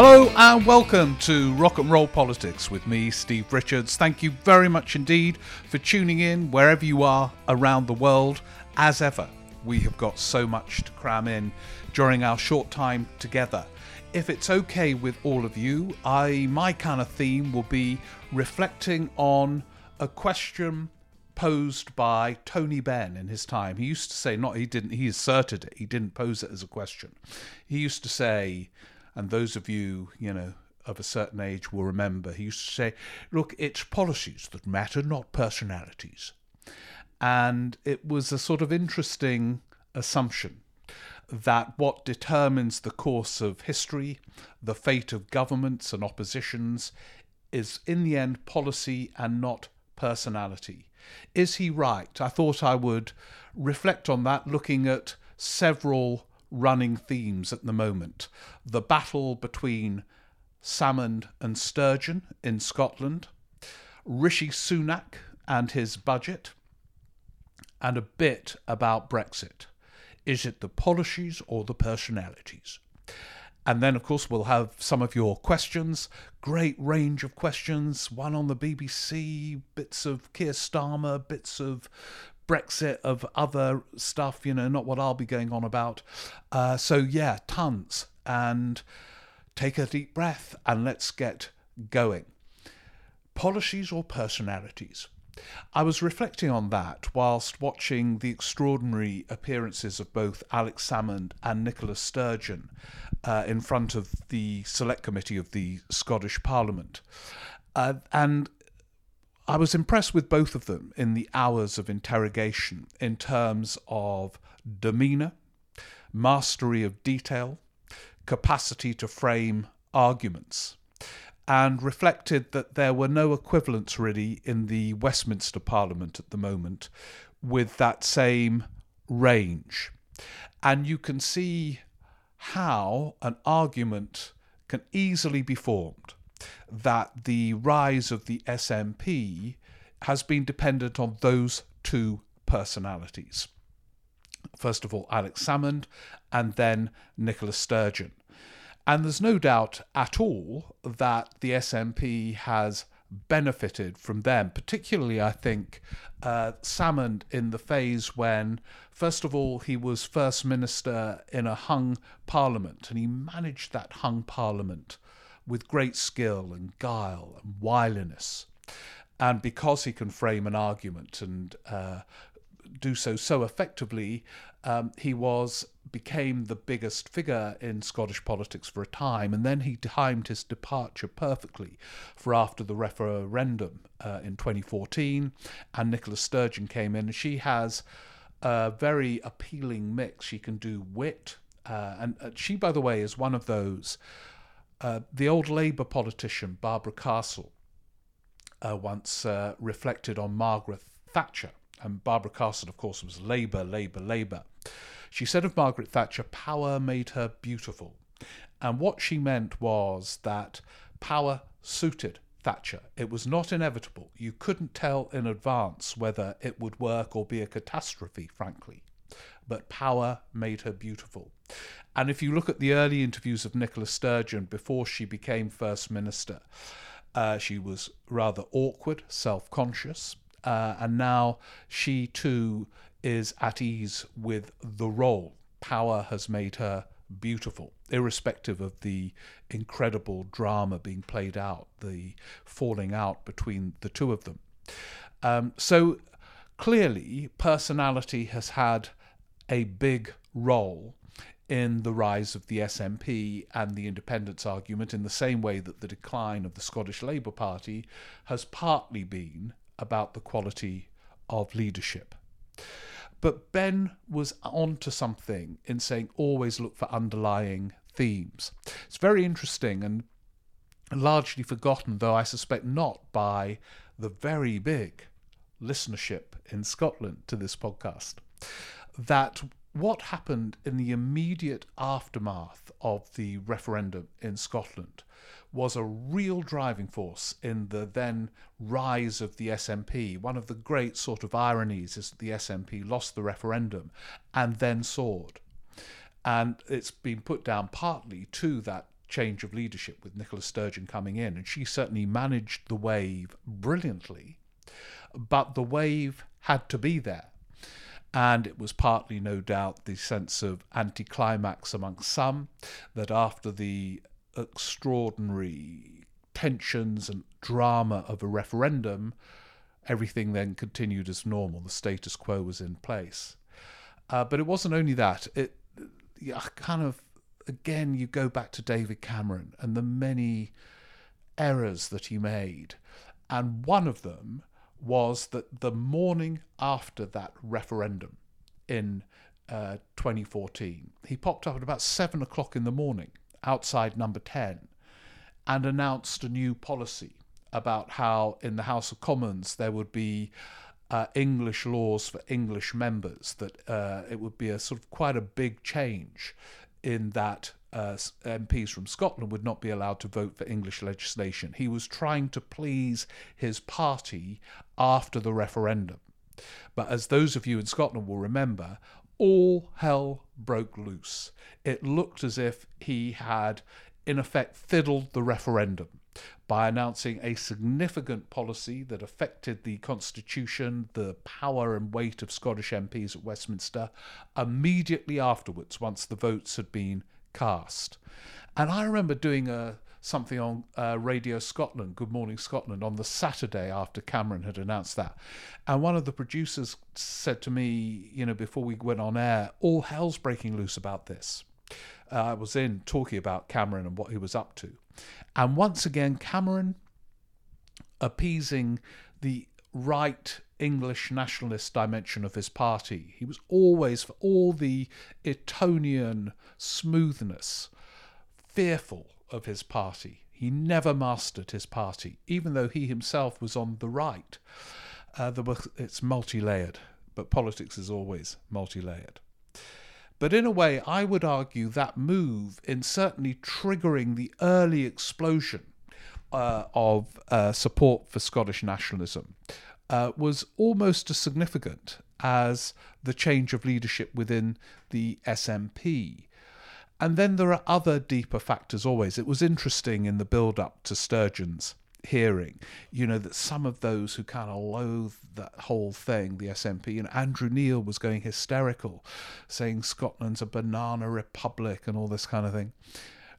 Hello and welcome to Rock and Roll Politics with me, Steve Richards. Thank you very much indeed for tuning in wherever you are around the world. As ever, we have got so much to cram in during our short time together. If it's okay with all of you, I my kind of theme will be reflecting on a question posed by Tony Benn in his time. He used to say not he didn't he asserted it. He didn't pose it as a question. He used to say and those of you, you know, of a certain age will remember, he used to say, Look, it's policies that matter, not personalities. And it was a sort of interesting assumption that what determines the course of history, the fate of governments and oppositions, is in the end policy and not personality. Is he right? I thought I would reflect on that looking at several running themes at the moment. The battle between Salmond and sturgeon in Scotland, Rishi Sunak and his budget, and a bit about Brexit. Is it the policies or the personalities? And then, of course, we'll have some of your questions. Great range of questions. One on the BBC, bits of Keir Starmer, bits of Brexit, of other stuff, you know, not what I'll be going on about. Uh, so, yeah, tons. And take a deep breath and let's get going. Policies or personalities? I was reflecting on that whilst watching the extraordinary appearances of both Alex Salmond and Nicola Sturgeon uh, in front of the Select Committee of the Scottish Parliament. Uh, and I was impressed with both of them in the hours of interrogation in terms of demeanour, mastery of detail, capacity to frame arguments, and reflected that there were no equivalents really in the Westminster Parliament at the moment with that same range. And you can see how an argument can easily be formed that the rise of the SNP has been dependent on those two personalities. First of all, Alex Salmond, and then Nicola Sturgeon. And there's no doubt at all that the SNP has benefited from them, particularly, I think, uh, Salmond in the phase when, first of all, he was First Minister in a hung parliament and he managed that hung parliament with great skill and guile and wiliness. And because he can frame an argument and uh, do so so effectively, um, he was became the biggest figure in Scottish politics for a time, and then he timed his departure perfectly for after the referendum uh, in 2014. And Nicola Sturgeon came in, she has a very appealing mix. She can do wit, uh, and uh, she, by the way, is one of those uh, the old Labour politician Barbara Castle uh, once uh, reflected on Margaret Thatcher. And Barbara Castle, of course, was Labour, Labour, Labour. She said of Margaret Thatcher, power made her beautiful. And what she meant was that power suited Thatcher. It was not inevitable. You couldn't tell in advance whether it would work or be a catastrophe, frankly. But power made her beautiful. And if you look at the early interviews of Nicola Sturgeon before she became First Minister, uh, she was rather awkward, self conscious, uh, and now she too is at ease with the role. Power has made her beautiful, irrespective of the incredible drama being played out, the falling out between the two of them. Um, so clearly, personality has had a big role in the rise of the SNP and the independence argument, in the same way that the decline of the Scottish Labour Party has partly been about the quality of leadership. But Benn was onto something in saying always look for underlying themes. It's very interesting and largely forgotten, though I suspect not by the very big listenership in Scotland to this podcast, that what happened in the immediate aftermath of the referendum in Scotland was a real driving force in the then rise of the SNP. One of the great sort of ironies is that the SNP lost the referendum and then soared. And it's been put down partly to that change of leadership with Nicola Sturgeon coming in, and she certainly managed the wave brilliantly. But the wave had to be there. And it was partly, no doubt, the sense of anticlimax among some that after the extraordinary tensions and drama of a referendum, everything then continued as normal. The status quo was in place. Uh, but it wasn't only that. It yeah, kind of again you go back to David Cameron and the many errors that he made, and one of them was that the morning after that referendum in uh, 2014, he popped up at about seven o'clock in the morning outside number 10 and announced a new policy about how in the House of Commons there would be uh, English laws for English members, that uh, it would be a sort of quite a big change in that uh, MPs from Scotland would not be allowed to vote for English legislation. He was trying to please his party after the referendum. But as those of you in Scotland will remember, all hell broke loose. It looked as if he had, in effect, fiddled the referendum by announcing a significant policy that affected the constitution, the power and weight of Scottish MPs at Westminster, immediately afterwards, once the votes had been cast. And I remember doing a something on uh, Radio Scotland, Good Morning Scotland, on the Saturday after Cameron had announced that. And one of the producers said to me, you know, before we went on air, all hell's breaking loose about this. Uh, I was in talking about Cameron and what he was up to. And once again, Cameron appeasing the right English nationalist dimension of his party. He was always, for all the Etonian smoothness, fearful of his party. He never mastered his party, even though he himself was on the right. Uh, was, it's multi layered, but politics is always multi layered. But in a way, I would argue that move in certainly triggering the early explosion uh, of uh, support for Scottish nationalism uh, was almost as significant as the change of leadership within the SNP. And then there are other deeper factors always. It was interesting in the build up to Sturgeon's hearing, you know, that some of those who kind of loathe that whole thing, the SNP, you know, Andrew Neil was going hysterical, saying Scotland's a banana republic and all this kind of thing.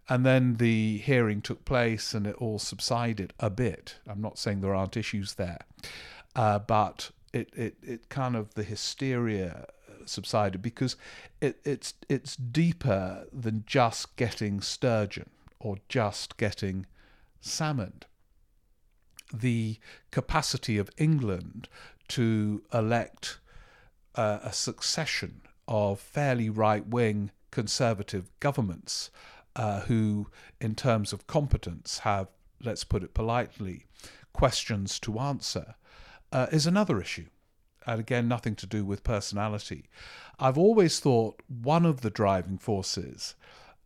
And then the hearing took place and it all subsided a bit. I'm not saying there aren't issues there, uh, but it, it, it kind of the hysteria subsided because it, it's it's deeper than just getting sturgeon or just getting Salmond. The capacity of England to elect uh, a succession of fairly right wing conservative governments uh, who, in terms of competence, have, let's put it politely, questions to answer, uh, is another issue. And again, nothing to do with personality. I've always thought one of the driving forces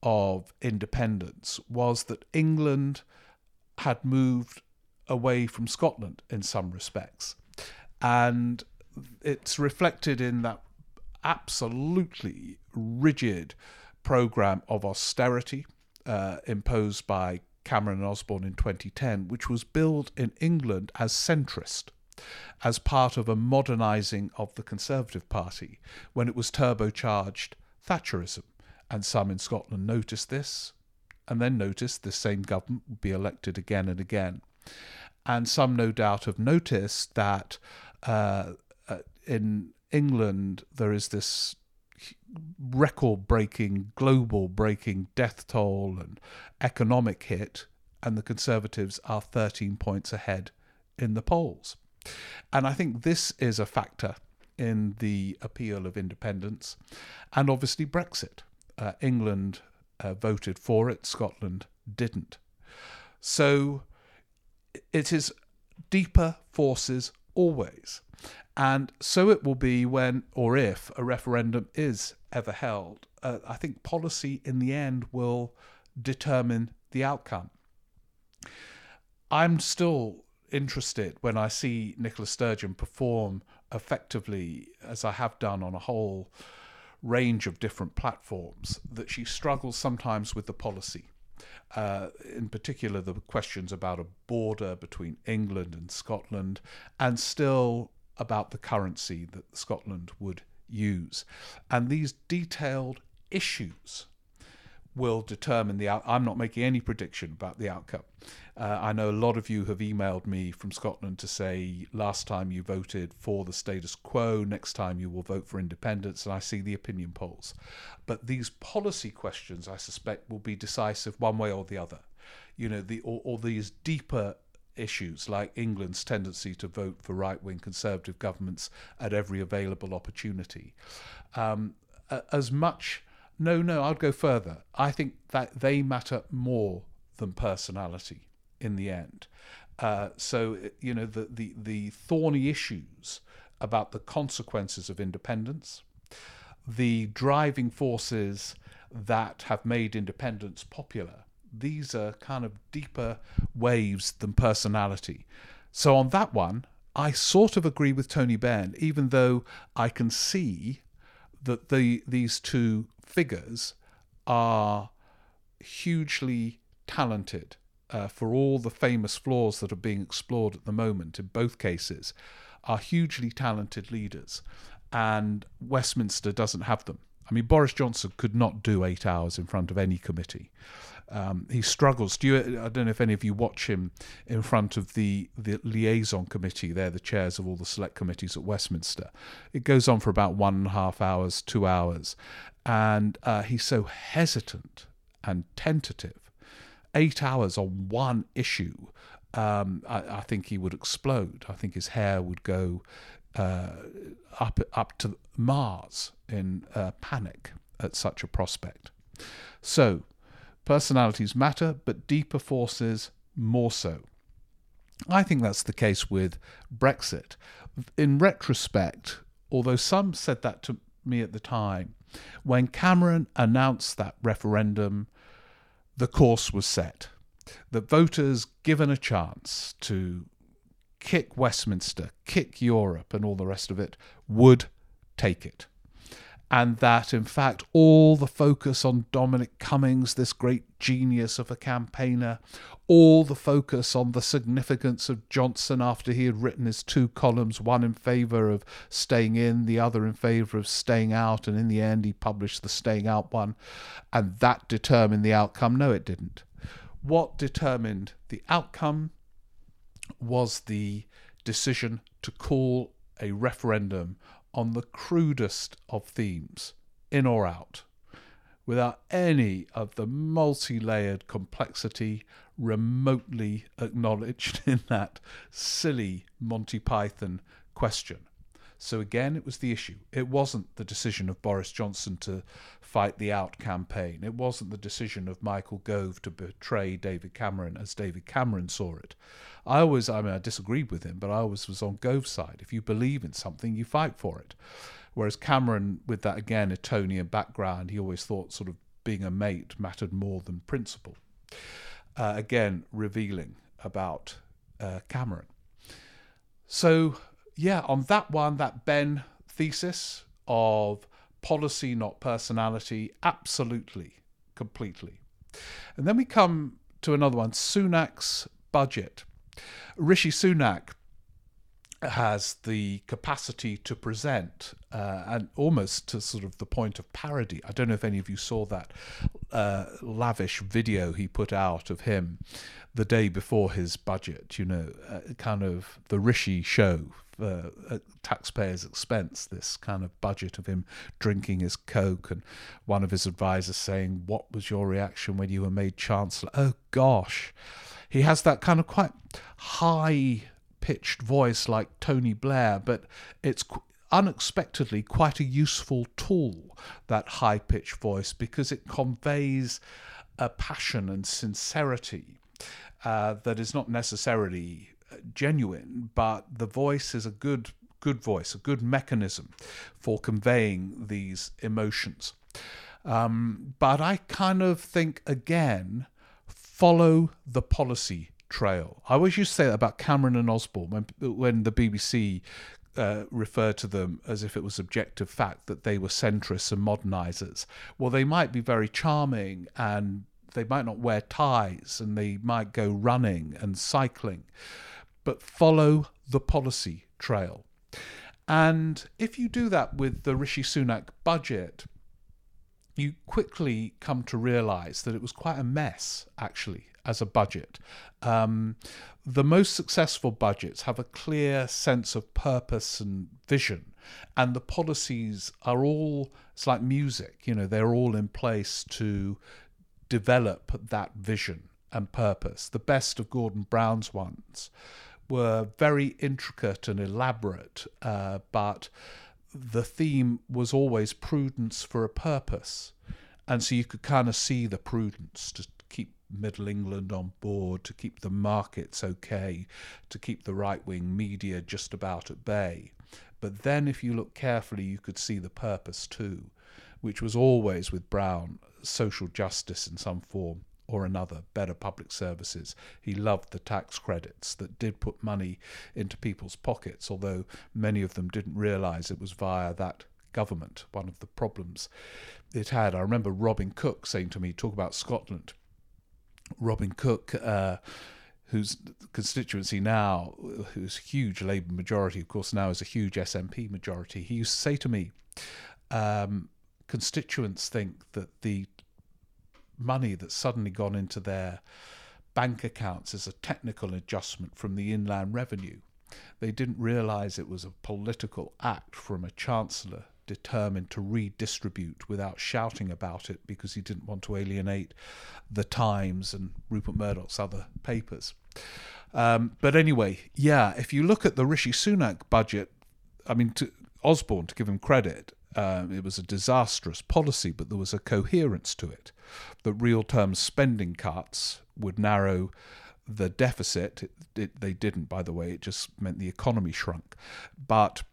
of independence was that England had moved away from Scotland in some respects. And it's reflected in that absolutely rigid program of austerity uh, imposed by Cameron and Osborne in 2010, which was billed in England as centrist, as part of a modernising of the Conservative Party, when it was turbocharged Thatcherism. And some in Scotland noticed this, and then noticed this same government would be elected again and again. And some, no doubt, have noticed that uh, uh, in England there is this record breaking, global breaking death toll and economic hit, and the Conservatives are 13 points ahead in the polls. And I think this is a factor in the appeal of independence, and obviously Brexit. Uh, England uh, voted for it, Scotland didn't. So it is deeper forces always. And so it will be when or if a referendum is ever held. Uh, I think policy in the end will determine the outcome. I'm still interested when I see Nicola Sturgeon perform effectively, as I have done on a whole range of different platforms, that she struggles sometimes with the policy Uh, in particular, the questions about a border between England and Scotland, and still about the currency that Scotland would use. And these detailed issues will determine the out- I'm not making any prediction about the outcome. Uh, I know a lot of you have emailed me from Scotland to say last time you voted for the status quo, next time you will vote for independence, and I see the opinion polls. But these policy questions, I suspect, will be decisive one way or the other. You know, the or, or these deeper issues like England's tendency to vote for right wing conservative governments at every available opportunity. Um, as much, no, no, I'd go further. I think that they matter more than personality in the end. Uh, so, you know, the, the, the thorny issues about the consequences of independence, the driving forces that have made independence popular these are kind of deeper waves than personality. So on that one, I sort of agree with Tony Benn, even though I can see that the these two figures are hugely talented uh, for all the famous flaws that are being explored at the moment in both cases are hugely talented leaders and Westminster doesn't have them. I mean Boris Johnson could not do 8 hours in front of any committee. Um, he struggles. Do you? I don't know if any of you watch him in front of the the liaison committee. They're the chairs of all the select committees at Westminster. It goes on for about one and a half hours, two hours, and uh, he's so hesitant and tentative. Eight hours on one issue. Um, I, I, think he would explode. I think his hair would go uh, up up to Mars in uh, panic at such a prospect. So Personalities matter, but deeper forces more so. I think that's the case with Brexit. In retrospect, although some said that to me at the time, when Cameron announced that referendum, the course was set. The voters given a chance to kick Westminster, kick Europe, and all the rest of it would take it and that in fact all the focus on Dominic Cummings, this great genius of a campaigner, all the focus on the significance of Johnson after he had written his two columns, one in favour of staying in, the other in favour of staying out, and in the end he published the staying out one, and that determined the outcome. No, it didn't. What determined the outcome was the decision to call a referendum on the crudest of themes, in or out, without any of the multi layered complexity remotely acknowledged in that silly Monty Python question. So again, it was the issue. It wasn't the decision of Boris Johnson to fight the out campaign. It wasn't the decision of Michael Gove to betray David Cameron as David Cameron saw it. I always, I mean, I disagreed with him, but I always was on Gove's side. If you believe in something, you fight for it. Whereas Cameron, with that again Etonian background, he always thought sort of being a mate mattered more than principle. Uh, again, revealing about uh, Cameron. So yeah, on that one, that Benn thesis of policy, not personality, absolutely, completely. And then we come to another one Sunak's budget. Rishi Sunak has the capacity to present uh, and almost to sort of the point of parody. I don't know if any of you saw that uh, lavish video he put out of him the day before his budget, you know, uh, kind of the Rishi show uh, taxpayers' expense, this kind of budget of him drinking his Coke and one of his advisors saying, What was your reaction when you were made Chancellor? Oh gosh. He has that kind of quite high pitched voice like Tony Blair, but it's unexpectedly quite a useful tool, that high pitched voice, because it conveys a passion and sincerity uh, that is not necessarily uh, genuine, but the voice is a good good voice, a good mechanism for conveying these emotions. Um, but I kind of think again, follow the policy trail. I always used to say that about Cameron and Osborne when when the BBC uh, referred to them as if it was objective fact that they were centrists and modernisers. Well, they might be very charming and they might not wear ties and they might go running and cycling, but follow the policy trail. And if you do that with the Rishi Sunak budget, you quickly come to realize that it was quite a mess, actually, as a budget. Um, the most successful budgets have a clear sense of purpose and vision, and the policies are all, it's like music, you know, they're all in place to develop that vision and purpose. The best of Gordon Brown's ones were very intricate and elaborate, uh, but the theme was always prudence for a purpose. And so you could kind of see the prudence to keep Middle England on board, to keep the markets okay, to keep the right wing media just about at bay. But then, if you look carefully, you could see the purpose too, which was always with Brown social justice in some form or another, better public services. He loved the tax credits that did put money into people's pockets, although many of them didn't realise it was via that government, one of the problems it had. I remember Robin Cook saying to me, talk about Scotland. Robin Cook, uh, whose constituency now, who's a huge Labour majority, of course, now is a huge SNP majority, he used to say to me, um, constituents think that the money that's suddenly gone into their bank accounts is a technical adjustment from the inland revenue. They didn't realise it was a political act from a chancellor determined to redistribute without shouting about it because he didn't want to alienate the Times and Rupert Murdoch's other papers. Um, but anyway, yeah, if you look at the Rishi Sunak budget, I mean, to Osborne, to give him credit, um, it was a disastrous policy, but there was a coherence to it. The real term spending cuts would narrow the deficit. It, it, they didn't, by the way, it just meant the economy shrunk. But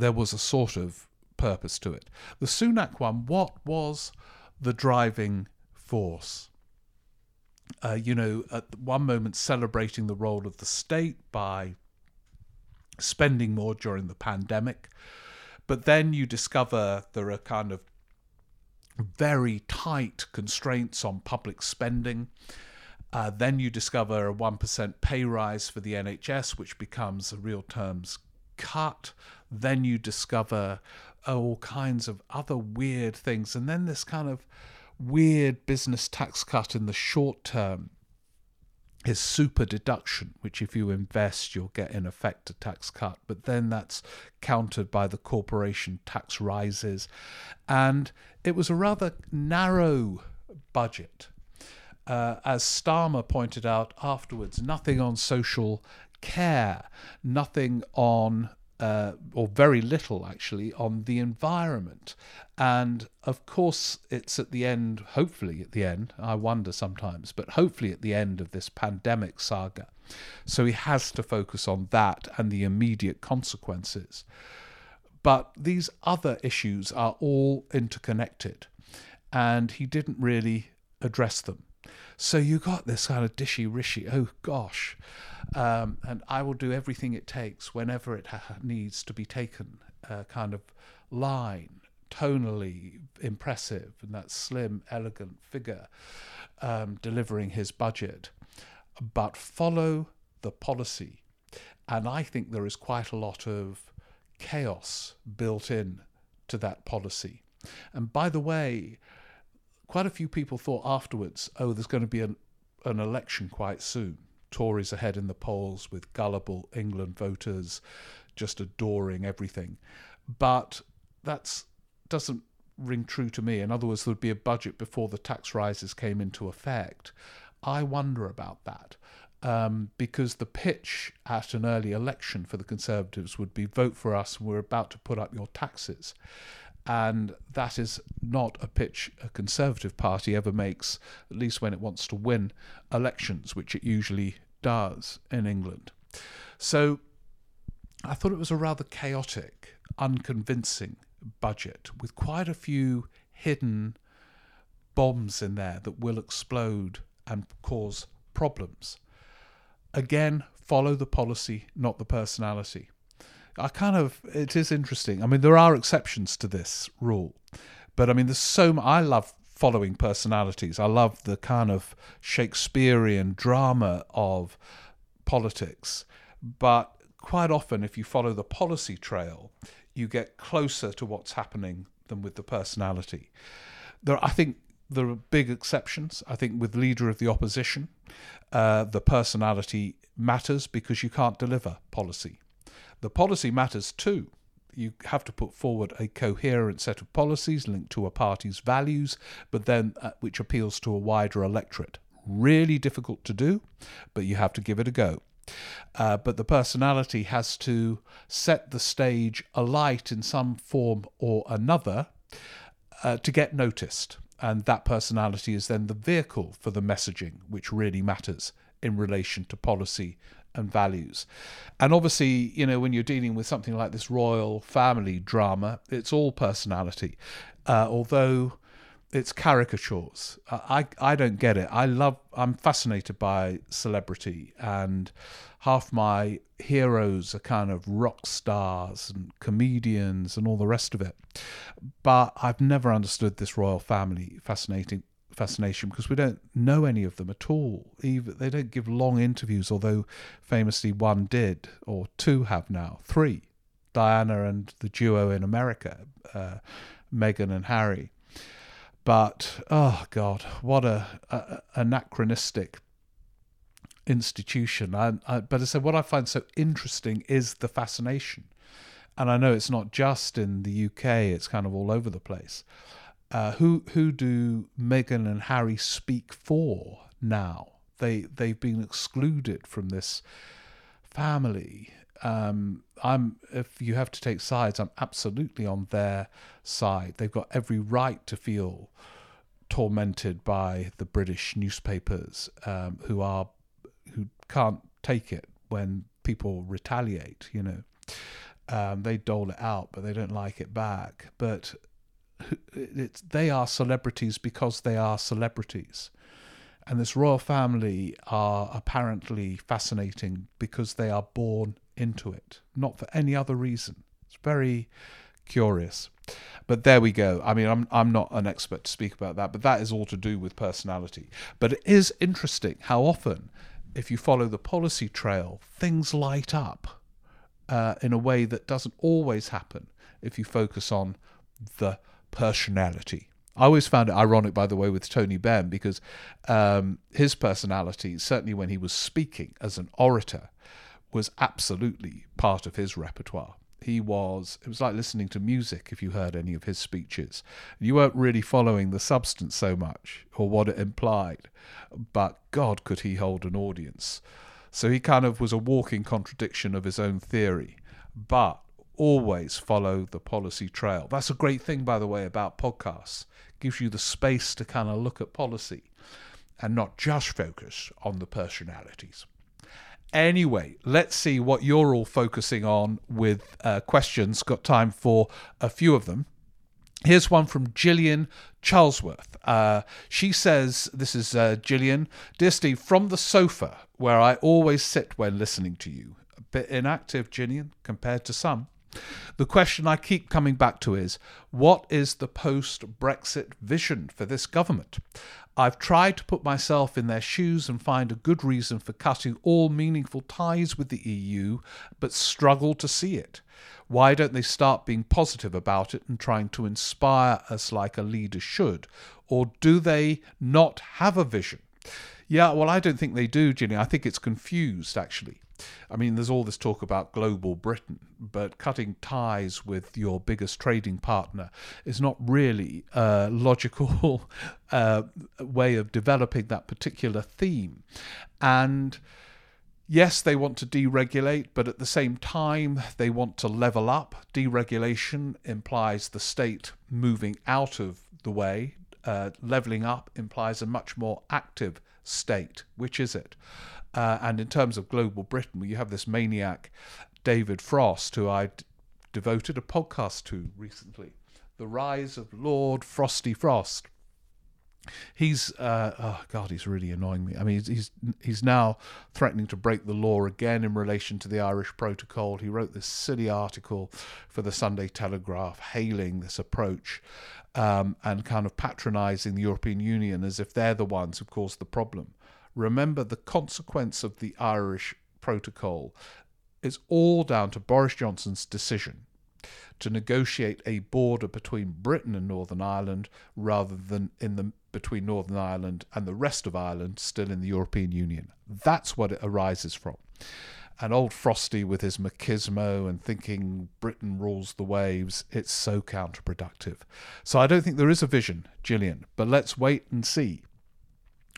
there was a sort of purpose to it. The Sunak one, what was the driving force? Uh, you know, at one moment celebrating the role of the state by spending more during the pandemic. But then you discover there are kind of very tight constraints on public spending. Uh, then you discover a 1% pay rise for the NHS, which becomes a real terms cut. Then you discover all kinds of other weird things. And then this kind of weird business tax cut in the short term is super deduction, which if you invest, you'll get in effect a tax cut. But then that's countered by the corporation tax rises. And it was a rather narrow budget. Uh, as Starmer pointed out afterwards, nothing on social care, nothing on uh, or very little actually, on the environment. And of course, it's at the end, hopefully at the end, I wonder sometimes, but hopefully at the end of this pandemic saga. So he has to focus on that and the immediate consequences. But these other issues are all interconnected, and he didn't really address them. So you got this kind of dishy rishy, oh gosh. Um, and I will do everything it takes whenever it ha- needs to be taken, uh, kind of line, tonally impressive, and that slim, elegant figure um, delivering his budget. But follow the policy. And I think there is quite a lot of chaos built in to that policy. And by the way, quite a few people thought afterwards, oh, there's going to be an, an election quite soon. Tories ahead in the polls with gullible England voters just adoring everything. But that doesn't ring true to me. In other words, there would be a budget before the tax rises came into effect. I wonder about that. Um, because the pitch at an early election for the Conservatives would be vote for us, and we're about to put up your taxes. And that is not a pitch a Conservative Party ever makes, at least when it wants to win elections, which it usually does in England. So I thought it was a rather chaotic, unconvincing budget with quite a few hidden bombs in there that will explode and cause problems. Again, follow the policy, not the personality. I kind of it is interesting. I mean, there are exceptions to this rule, but I mean, there's so I love following personalities. I love the kind of Shakespearean drama of politics. But quite often, if you follow the policy trail, you get closer to what's happening than with the personality. There, I think there are big exceptions. I think with leader of the opposition, uh, the personality matters because you can't deliver policy. The policy matters too. You have to put forward a coherent set of policies linked to a party's values, but then uh, which appeals to a wider electorate. Really difficult to do, but you have to give it a go. Uh, but the personality has to set the stage alight in some form or another uh, to get noticed. And that personality is then the vehicle for the messaging, which really matters in relation to policy and values. And obviously, you know, when you're dealing with something like this royal family drama, it's all personality. Uh, although it's caricatures. I, I don't get it. I love. I'm fascinated by celebrity, and half my heroes are kind of rock stars and comedians and all the rest of it. But I've never understood this royal family fascinating fascination because we don't know any of them at all. Even they don't give long interviews, although famously one did, or two have now, three. Diana and the duo in America, uh, Meghan and Harry but oh god, what a, a anachronistic institution. I, I, but I said what I find so interesting is the fascination, and I know it's not just in the UK; it's kind of all over the place. Uh, who who do Meghan and Harry speak for now? They they've been excluded from this family um, I'm if you have to take sides, I'm absolutely on their side. They've got every right to feel tormented by the British newspapers um, who are who can't take it when people retaliate. You know, um, they dole it out, but they don't like it back. But they are celebrities because they are celebrities. And this royal family are apparently fascinating because they are born into it, not for any other reason. It's very curious. But there we go. I mean, I'm I'm not an expert to speak about that, but that is all to do with personality. But it is interesting how often, if you follow the policy trail, things light up uh, in a way that doesn't always happen if you focus on the personality. I always found it ironic, by the way, with Tony Benn because um, his personality, certainly when he was speaking as an orator, was absolutely part of his repertoire. He was, it was like listening to music if you heard any of his speeches. You weren't really following the substance so much or what it implied, but God, could he hold an audience. So he kind of was a walking contradiction of his own theory, but always follow the policy trail. That's a great thing, by the way, about podcasts. It gives you the space to kind of look at policy and not just focus on the personalities. Anyway, let's see what you're all focusing on with uh, questions. Got time for a few of them. Here's one from Gillian Charlesworth. Uh, she says, This is uh, Gillian. Dear Steve, from the sofa where I always sit when listening to you. A bit inactive, Gillian, compared to some. The question I keep coming back to is what is the post Brexit vision for this government? I've tried to put myself in their shoes and find a good reason for cutting all meaningful ties with the EU, but struggle to see it. Why don't they start being positive about it and trying to inspire us like a leader should? Or do they not have a vision? Yeah, well, I don't think they do, Ginny. I think it's confused, actually. I mean, there's all this talk about global Britain, but cutting ties with your biggest trading partner is not really a logical uh, way of developing that particular theme. And yes, they want to deregulate, but at the same time, they want to level up. Deregulation implies the state moving out of the way. Uh, leveling up implies a much more active state. Which is it? Uh, and in terms of global Britain, you have this maniac, David Frost, who I d- devoted a podcast to recently The Rise of Lord Frosty Frost. He's uh, oh god, he's really annoying me. I mean, he's, he's now threatening to break the law again in relation to the Irish Protocol. He wrote this silly article for the Sunday Telegraph, hailing this approach um, and kind of patronising the European Union as if they're the ones who caused the problem. Remember, the consequence of the Irish Protocol is all down to Boris Johnson's decision to negotiate a border between Britain and Northern Ireland rather than in the between Northern Ireland and the rest of Ireland still in the European Union. That's what it arises from. And old Frosty with his machismo and thinking Britain rules the waves, it's so counterproductive. So I don't think there is a vision, Gillian, but let's wait and see.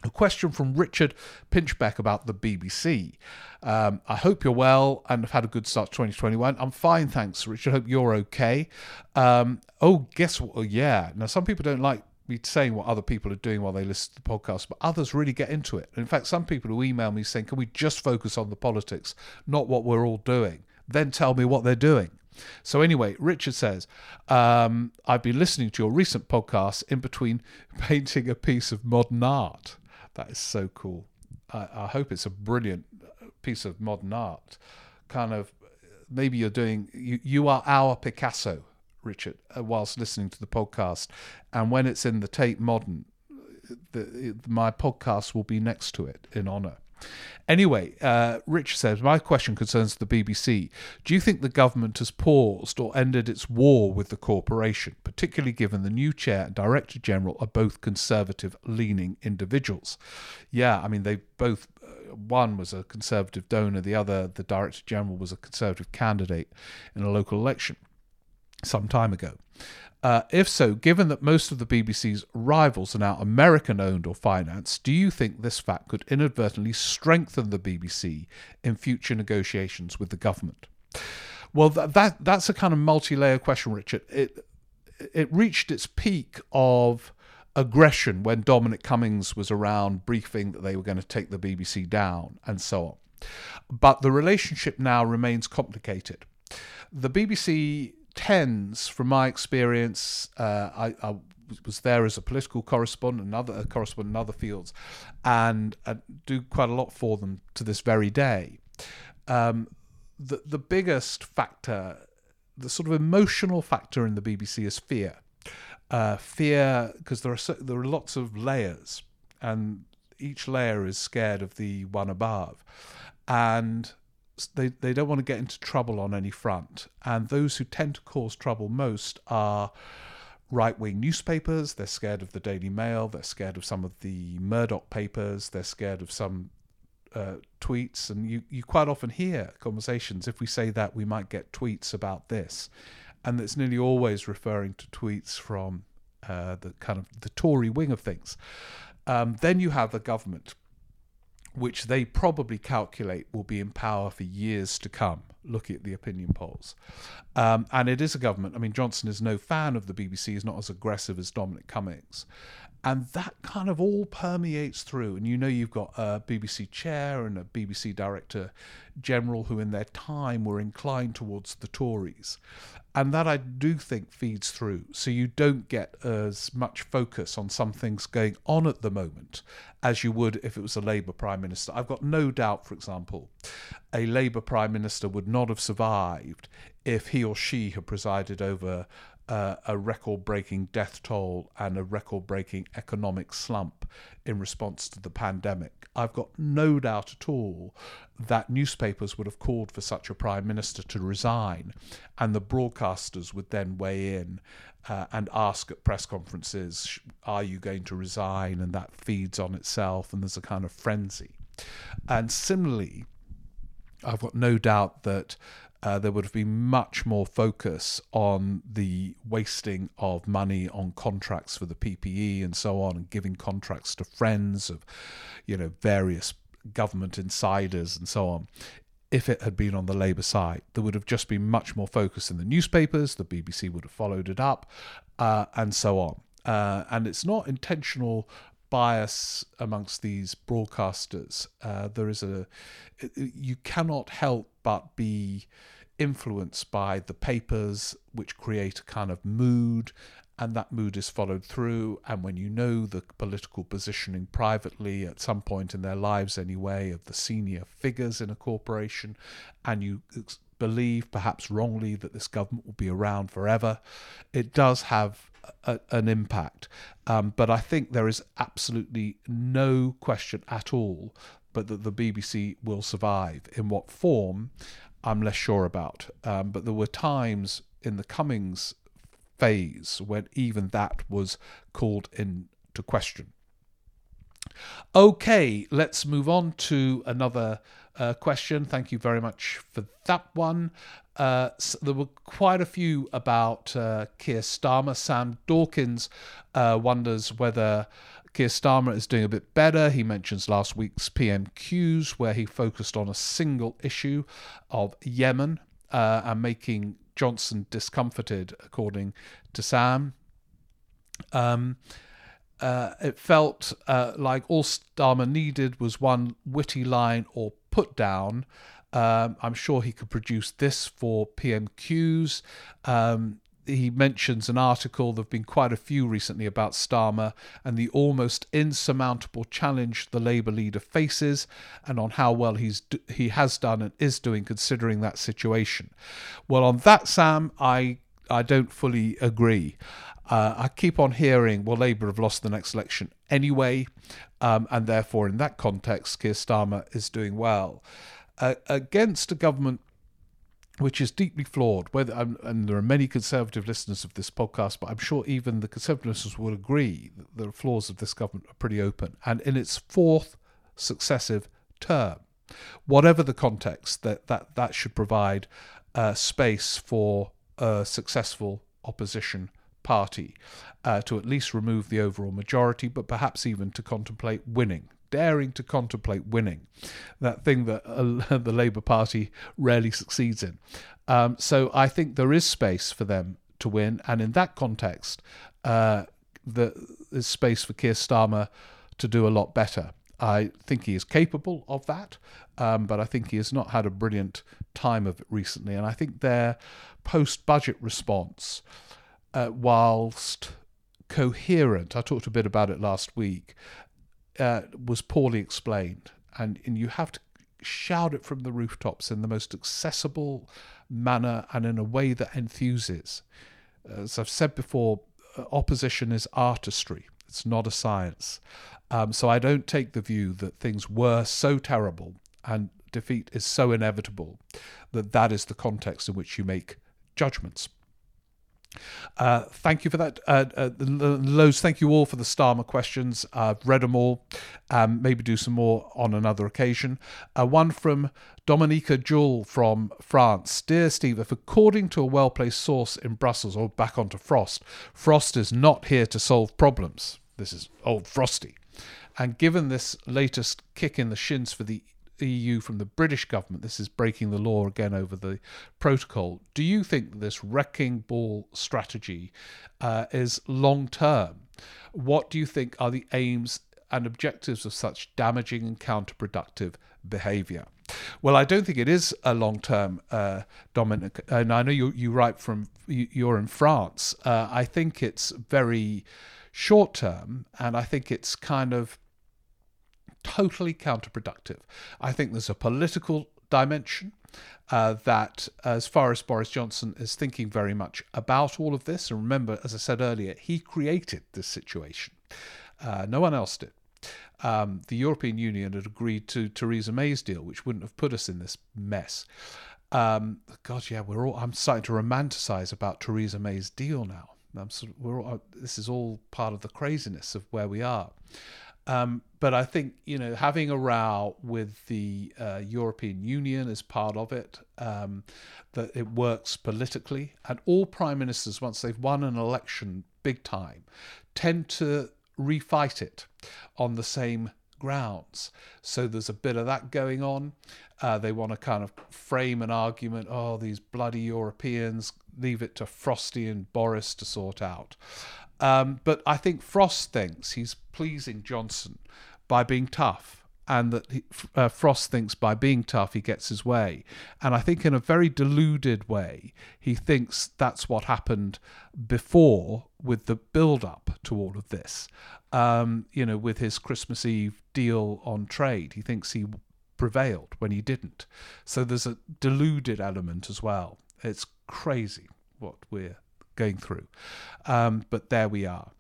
A question from Richard Pinchbeck about the BBC. Um, I hope you're well and have had a good start to 2021. I'm fine, thanks, Richard. Hope you're okay. Um, oh, guess what? Oh, yeah. Now, some people don't like me saying what other people are doing while they listen to the podcast, but others really get into it. In fact, some people who email me saying, Can we just focus on the politics, not what we're all doing? Then tell me what they're doing. So, anyway, Richard says, um, I've been listening to your recent podcast in between painting a piece of modern art. That is so cool. I, I hope it's a brilliant piece of modern art. Kind of, maybe you're doing, you, you are our Picasso, Richard, uh, whilst listening to the podcast. And when it's in the Tate Modern, the, my podcast will be next to it in honour. Anyway, uh, Rich says, My question concerns the BBC. Do you think the government has paused or ended its war with the corporation, particularly given the new chair and director general are both conservative leaning individuals? Yeah, I mean, they both. Uh, one was a conservative donor, the other, the director general, was a conservative candidate in a local election some time ago. Uh, if so, given that most of the BBC's rivals are now American owned or financed, do you think this fact could inadvertently strengthen the BBC in future negotiations with the government? Well, that, that that's a kind of multi-layer question, Richard. It it reached its peak of aggression when Dominic Cummings was around briefing that they were going to take the BBC down and so on. But the relationship now remains complicated. The BBC tends, from my experience, uh, I, I, was there as a political correspondent, another correspondent in other fields, and do quite a lot for them to this very day. Um, the the biggest factor, the sort of emotional factor in the BBC is fear. Uh, fear because there are so, there are lots of layers, and each layer is scared of the one above, and they, they don't want to get into trouble on any front. And those who tend to cause trouble most are right wing newspapers. They're scared of the Daily Mail. They're scared of some of the Murdoch papers. They're scared of some uh, tweets. And you, you quite often hear conversations. If we say that, we might get tweets about this. And it's nearly always referring to tweets from uh, the kind of the Tory wing of things. Um, then you have the government which they probably calculate will be in power for years to come, looking at the opinion polls. Um, and it is a government. I mean, Johnson is no fan of the BBC, he's not as aggressive as Dominic Cummings. And that kind of all permeates through. And you know, you've got a BBC chair and a BBC director general who, in their time, were inclined towards the Tories. And that I do think feeds through. So you don't get as much focus on some things going on at the moment as you would if it was a Labour Prime Minister. I've got no doubt, for example, a Labour Prime Minister would not have survived if he or she had presided over uh, a record breaking death toll and a record breaking economic slump in response to the pandemic. I've got no doubt at all that newspapers would have called for such a prime minister to resign, and the broadcasters would then weigh in uh, and ask at press conferences, Are you going to resign? And that feeds on itself, and there's a kind of frenzy. And similarly, I've got no doubt that uh, there would have been much more focus on the wasting of money on contracts for the PPE and so on, and giving contracts to friends of, you know, various government insiders and so on. If it had been on the Labour side, there would have just been much more focus in the newspapers. The BBC would have followed it up, uh, and so on. Uh, and it's not intentional bias amongst these broadcasters. Uh, there is a you cannot help but be influenced by the papers, which create a kind of mood, and that mood is followed through. And when you know the political positioning privately at some point in their lives, anyway, of the senior figures in a corporation, and you believe, perhaps wrongly, that this government will be around forever, it does have a, an impact. Um, but I think there is absolutely no question at all but that the BBC will survive. In what form, I'm less sure about. Um, but there were times in the Cummings phase when even that was called into question. Okay, let's move on to another uh, question. Thank you very much for that one. Uh, so there were quite a few about uh, Keir Starmer. Sam Dawkins uh, wonders whether Keir Starmer is doing a bit better. He mentions last week's PMQs, where he focused on a single issue of Yemen uh, and making Johnson discomforted, according to Sam. Um, uh, it felt uh, like all Starmer needed was one witty line or put down. Um, I'm sure he could produce this for PMQs. Um, he mentions an article, there have been quite a few recently about Starmer and the almost insurmountable challenge the Labour leader faces and on how well he's he has done and is doing considering that situation. Well, on that, Sam, I, I don't fully agree. Uh, I keep on hearing, well, Labour have lost the next election anyway, um, and therefore, in that context, Keir Starmer is doing well. Uh, against a government which is deeply flawed, whether and there are many conservative listeners of this podcast, but I'm sure even the conservative listeners will agree that the flaws of this government are pretty open. And in its fourth successive term, whatever the context, that that, that should provide uh, space for a successful opposition party uh, to at least remove the overall majority, but perhaps even to contemplate winning, daring to contemplate winning, that thing that uh, the Labour Party rarely succeeds in. Um, so I think there is space for them to win, and in that context, uh, the, there's space for Keir Starmer to do a lot better. I think he is capable of that, um, but I think he has not had a brilliant time of it recently. And I think their post budget response uh, whilst coherent, I talked a bit about it last week, uh, was poorly explained. And, and you have to shout it from the rooftops in the most accessible manner and in a way that enthuses. As I've said before, uh, opposition is artistry, it's not a science. Um, so I don't take the view that things were so terrible and defeat is so inevitable that that is the context in which you make judgments. Uh, thank you for that. Uh, uh, loads. Thank you all for the Starmer questions. I've read them all. Um, maybe do some more on another occasion. Uh, one from Dominica Jewel from France. Dear Steve, if according to a well placed source in Brussels, or back onto Frost, Frost is not here to solve problems. This is old Frosty. And given this latest kick in the shins for the EU from the British government, this is breaking the law again over the protocol. Do you think this wrecking ball strategy uh, is long term? What do you think are the aims and objectives of such damaging and counterproductive behaviour? Well, I don't think it is a long term, uh, Dominic. And I know you you write from you're in France. Uh, I think it's very short term, and I think it's kind of totally counterproductive. I think there's a political dimension uh, that, as far as Boris Johnson is thinking very much about all of this, and remember, as I said earlier, he created this situation. Uh, no one else did. Um, the European Union had agreed to Theresa May's deal, which wouldn't have put us in this mess. Um, God, yeah, we're all. I'm starting to romanticize about Theresa May's deal now. I'm sort of, we're all, this is all part of the craziness of where we are. Um, but I think you know having a row with the uh, European Union is part of it, um, that it works politically, and all prime ministers once they've won an election big time, tend to refight it on the same grounds. So there's a bit of that going on. Uh, they want to kind of frame an argument. Oh, these bloody Europeans! Leave it to Frosty and Boris to sort out. Um, but I think Frost thinks he's pleasing Johnson by being tough and that he, uh, Frost thinks by being tough he gets his way. And I think in a very deluded way, he thinks that's what happened before with the build up to all of this. Um, you know, with his Christmas Eve deal on trade, he thinks he prevailed when he didn't. So there's a deluded element as well. It's crazy what we're going through. Um, but there we are.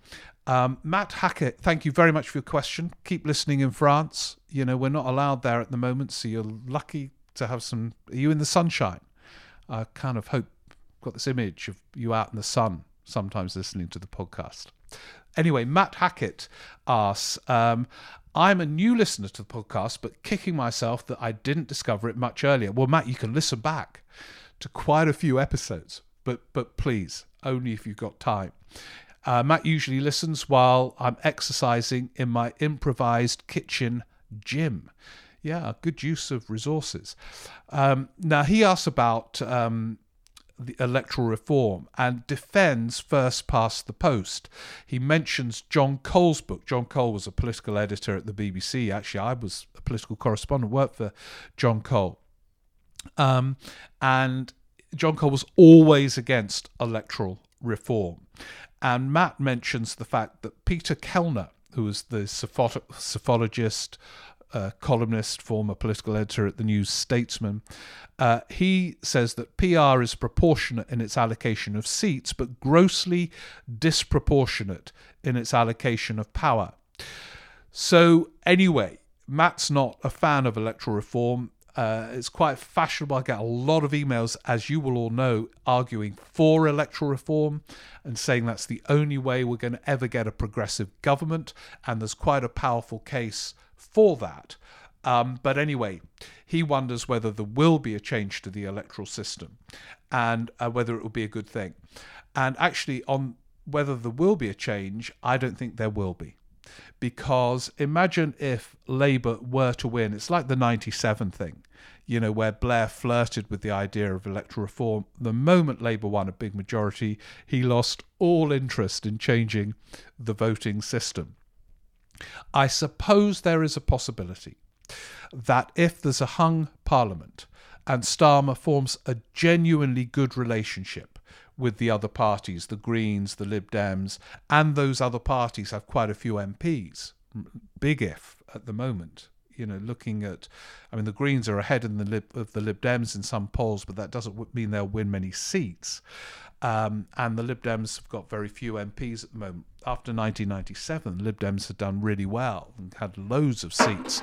Um, Matt Hackett, thank you very much for your question. Keep listening in France. You know, we're not allowed there at the moment, so you're lucky to have some. Are you in the sunshine? I kind of hope, got this image of you out in the sun sometimes listening to the podcast. Anyway, Matt Hackett asks, um, I'm a new listener to the podcast, but kicking myself that I didn't discover it much earlier. Well, Matt, you can listen back to quite a few episodes, but but please, only if you've got time. Uh, Matt usually listens while I'm exercising in my improvised kitchen gym. Yeah, good use of resources. Um, now, he asks about um, the electoral reform and defends first past the post. He mentions John Cole's book. John Cole was a political editor at the BBC. Actually, I was a political correspondent, worked for John Cole. Um, and John Cole was always against electoral reform. And Matt mentions the fact that Peter Kellner, who was the psephologist, uh, columnist, former political editor at the New Statesman, uh, he says that PR is proportionate in its allocation of seats, but grossly disproportionate in its allocation of power. So, anyway, Matt's not a fan of electoral reform. Uh, it's quite fashionable. I get a lot of emails, as you will all know, arguing for electoral reform and saying that's the only way we're going to ever get a progressive government. And there's quite a powerful case for that. Um, but anyway, he wonders whether there will be a change to the electoral system and uh, whether it will be a good thing. And actually, on whether there will be a change, I don't think there will be because imagine if Labour were to win. It's like the 97 thing, you know, where Blair flirted with the idea of electoral reform. The moment Labour won a big majority, he lost all interest in changing the voting system. I suppose there is a possibility that if there's a hung parliament and Starmer forms a genuinely good relationship with the other parties, the Greens, the Lib Dems, and those other parties have quite a few MPs. Big if at the moment. You know, looking at, I mean, the Greens are ahead in the Lib, of the Lib Dems in some polls, but that doesn't mean they'll win many seats. Um, and the Lib Dems have got very few MPs at the moment. After 1997, Lib Dems had done really well and had loads of seats,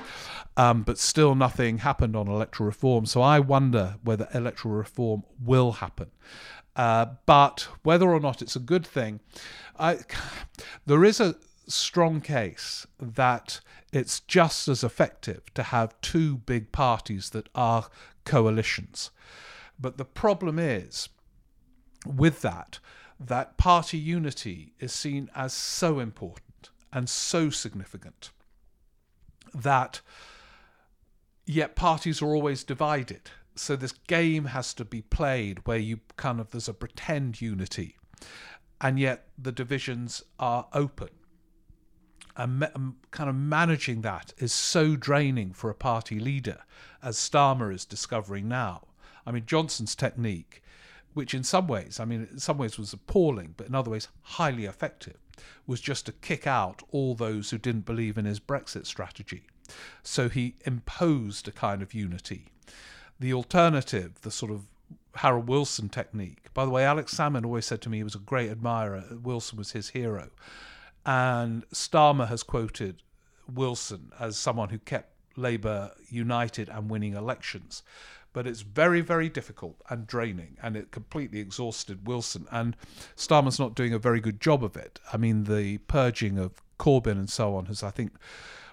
um, but still nothing happened on electoral reform. So I wonder whether electoral reform will happen. Uh, but whether or not it's a good thing, I, there is a strong case that it's just as effective to have two big parties that are coalitions. But the problem is with that, that party unity is seen as so important and so significant that yet parties are always divided so this game has to be played where you kind of there's a pretend unity. And yet the divisions are open. And um, kind of managing that is so draining for a party leader as Starmer is discovering now. I mean johnson's technique which in some ways i mean in some ways was appalling but in other ways highly effective was just to kick out all those who didn't believe in his brexit strategy. So he imposed a kind of unity the alternative, the sort of Harold Wilson technique. By the way, Alex Salmond always said to me he was a great admirer. Wilson was his hero. And Starmer has quoted Wilson as someone who kept Labour united and winning elections. But it's very, very difficult and draining, and it completely exhausted Wilson. And Starmer's not doing a very good job of it. I mean, the purging of Corbyn and so on has, I think,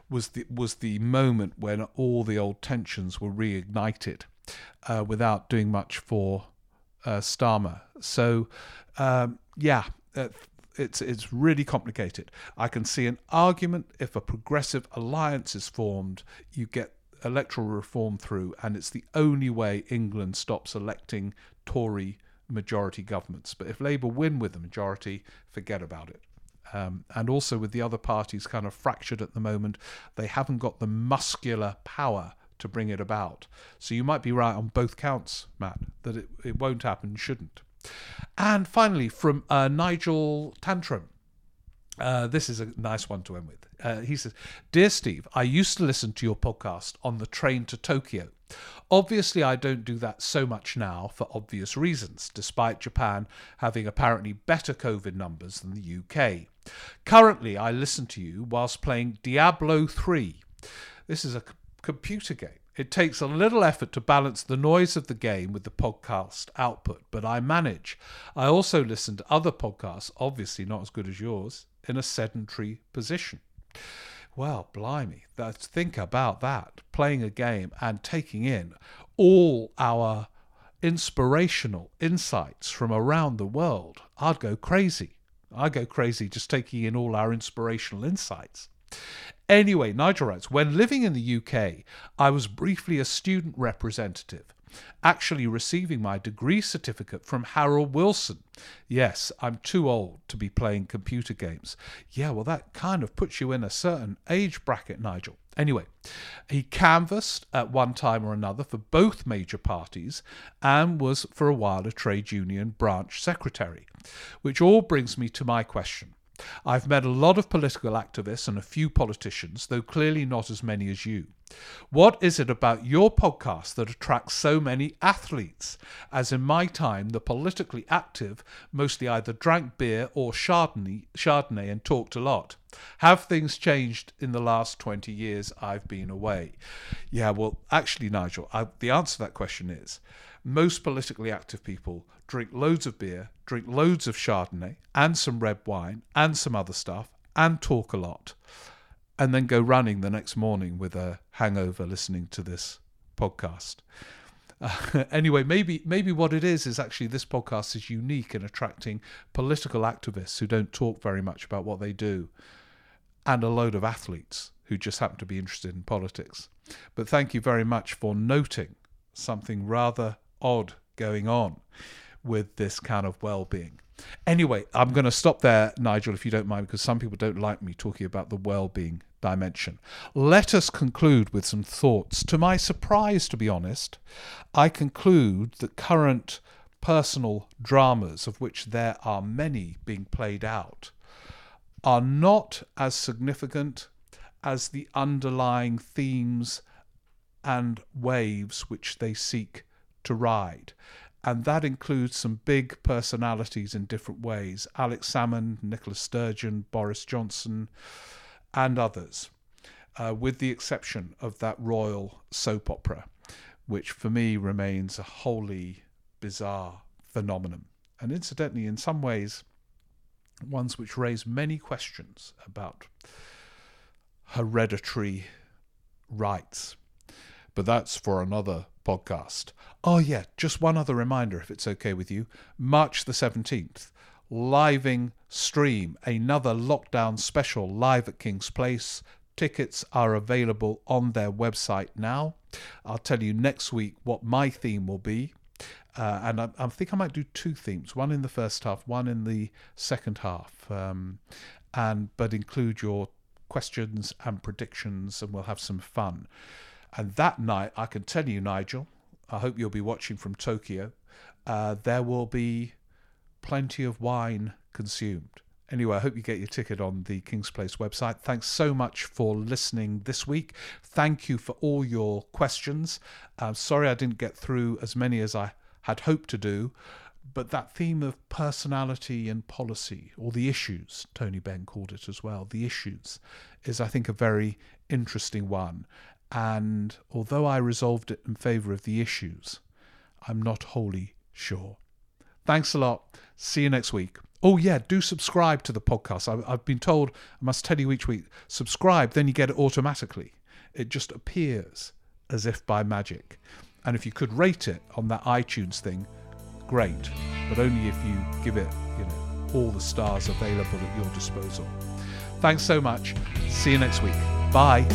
was the was the moment when all the old tensions were reignited uh, without doing much for uh, Starmer. So, um, yeah, uh, it's it's really complicated. I can see an argument if a progressive alliance is formed, you get electoral reform through, and it's the only way England stops electing Tory majority governments. But if Labour win with the majority, forget about it. Um, and also with the other parties kind of fractured at the moment, they haven't got the muscular power to bring it about. So you might be right on both counts, Matt, that it, it won't happen, shouldn't. And finally, from uh, Nigel Tantrum. Uh, this is a nice one to end with. Uh, he says, Dear Steve, I used to listen to your podcast on the train to Tokyo. Obviously, I don't do that so much now for obvious reasons, despite Japan having apparently better COVID numbers than the UK. Currently, I listen to you whilst playing Diablo 3. This is a computer game. It takes a little effort to balance the noise of the game with the podcast output, but I manage. I also listen to other podcasts, obviously not as good as yours, in a sedentary position. Well, blimey, let's think about that. Playing a game and taking in all our inspirational insights from around the world. I'd go crazy. I'd go crazy just taking in all our inspirational insights. Anyway, Nigel writes When living in the UK, I was briefly a student representative, actually receiving my degree certificate from Harold Wilson. Yes, I'm too old to be playing computer games. Yeah, well, that kind of puts you in a certain age bracket, Nigel. Anyway, he canvassed at one time or another for both major parties and was for a while a trade union branch secretary. Which all brings me to my question. I've met a lot of political activists and a few politicians, though clearly not as many as you. What is it about your podcast that attracts so many athletes? As in my time, the politically active mostly either drank beer or Chardonnay, Chardonnay and talked a lot. Have things changed in the last 20 years I've been away? Yeah, well, actually, Nigel, I, the answer to that question is most politically active people drink loads of beer, drink loads of Chardonnay and some red wine and some other stuff and talk a lot and then go running the next morning with a hangover listening to this podcast. Uh, anyway, maybe maybe what it is is actually this podcast is unique in attracting political activists who don't talk very much about what they do, and a load of athletes who just happen to be interested in politics. But thank you very much for noting something rather odd going on with this kind of well-being. Anyway, I'm going to stop there, Nigel, if you don't mind, because some people don't like me talking about the well-being dimension. Let us conclude with some thoughts. To my surprise, to be honest, I conclude that current personal dramas, of which there are many being played out, are not as significant as the underlying themes and waves which they seek to ride. And that includes some big personalities in different ways Alex Salmond, Nicola Sturgeon, Boris Johnson, and others, uh, with the exception of that royal soap opera, which for me remains a wholly bizarre phenomenon. And incidentally, in some ways, ones which raise many questions about hereditary rights. But that's for another podcast. Oh, yeah, just one other reminder, if it's okay with you. March the 17th, living stream, another lockdown special live at King's Place. Tickets are available on their website now. I'll tell you next week what my theme will be. Uh, and I, I, think I might do two themes, one in the first half, one in the second half, um, and but include your questions and predictions, and we'll have some fun. And that night, I can tell you, Nigel, I hope you'll be watching from Tokyo. Uh, there will be plenty of wine consumed. Anyway, I hope you get your ticket on the King's Place website. Thanks so much for listening this week. Thank you for all your questions. I'm sorry I didn't get through as many as I had hoped to do, but that theme of personality and policy, or the issues, Tony Benn called it as well, the issues, is, I think, a very interesting one. And although I resolved it in favour of the issues, I'm not wholly sure. Thanks a lot. See you next week. Oh, yeah, do subscribe to the podcast. I, have been told, I must tell you each week, subscribe, then you get it automatically. It just appears as if by magic. And if you could rate it on that iTunes thing, great. But only if you give it, you know, all the stars available at your disposal. Thanks so much. See you next week. Bye.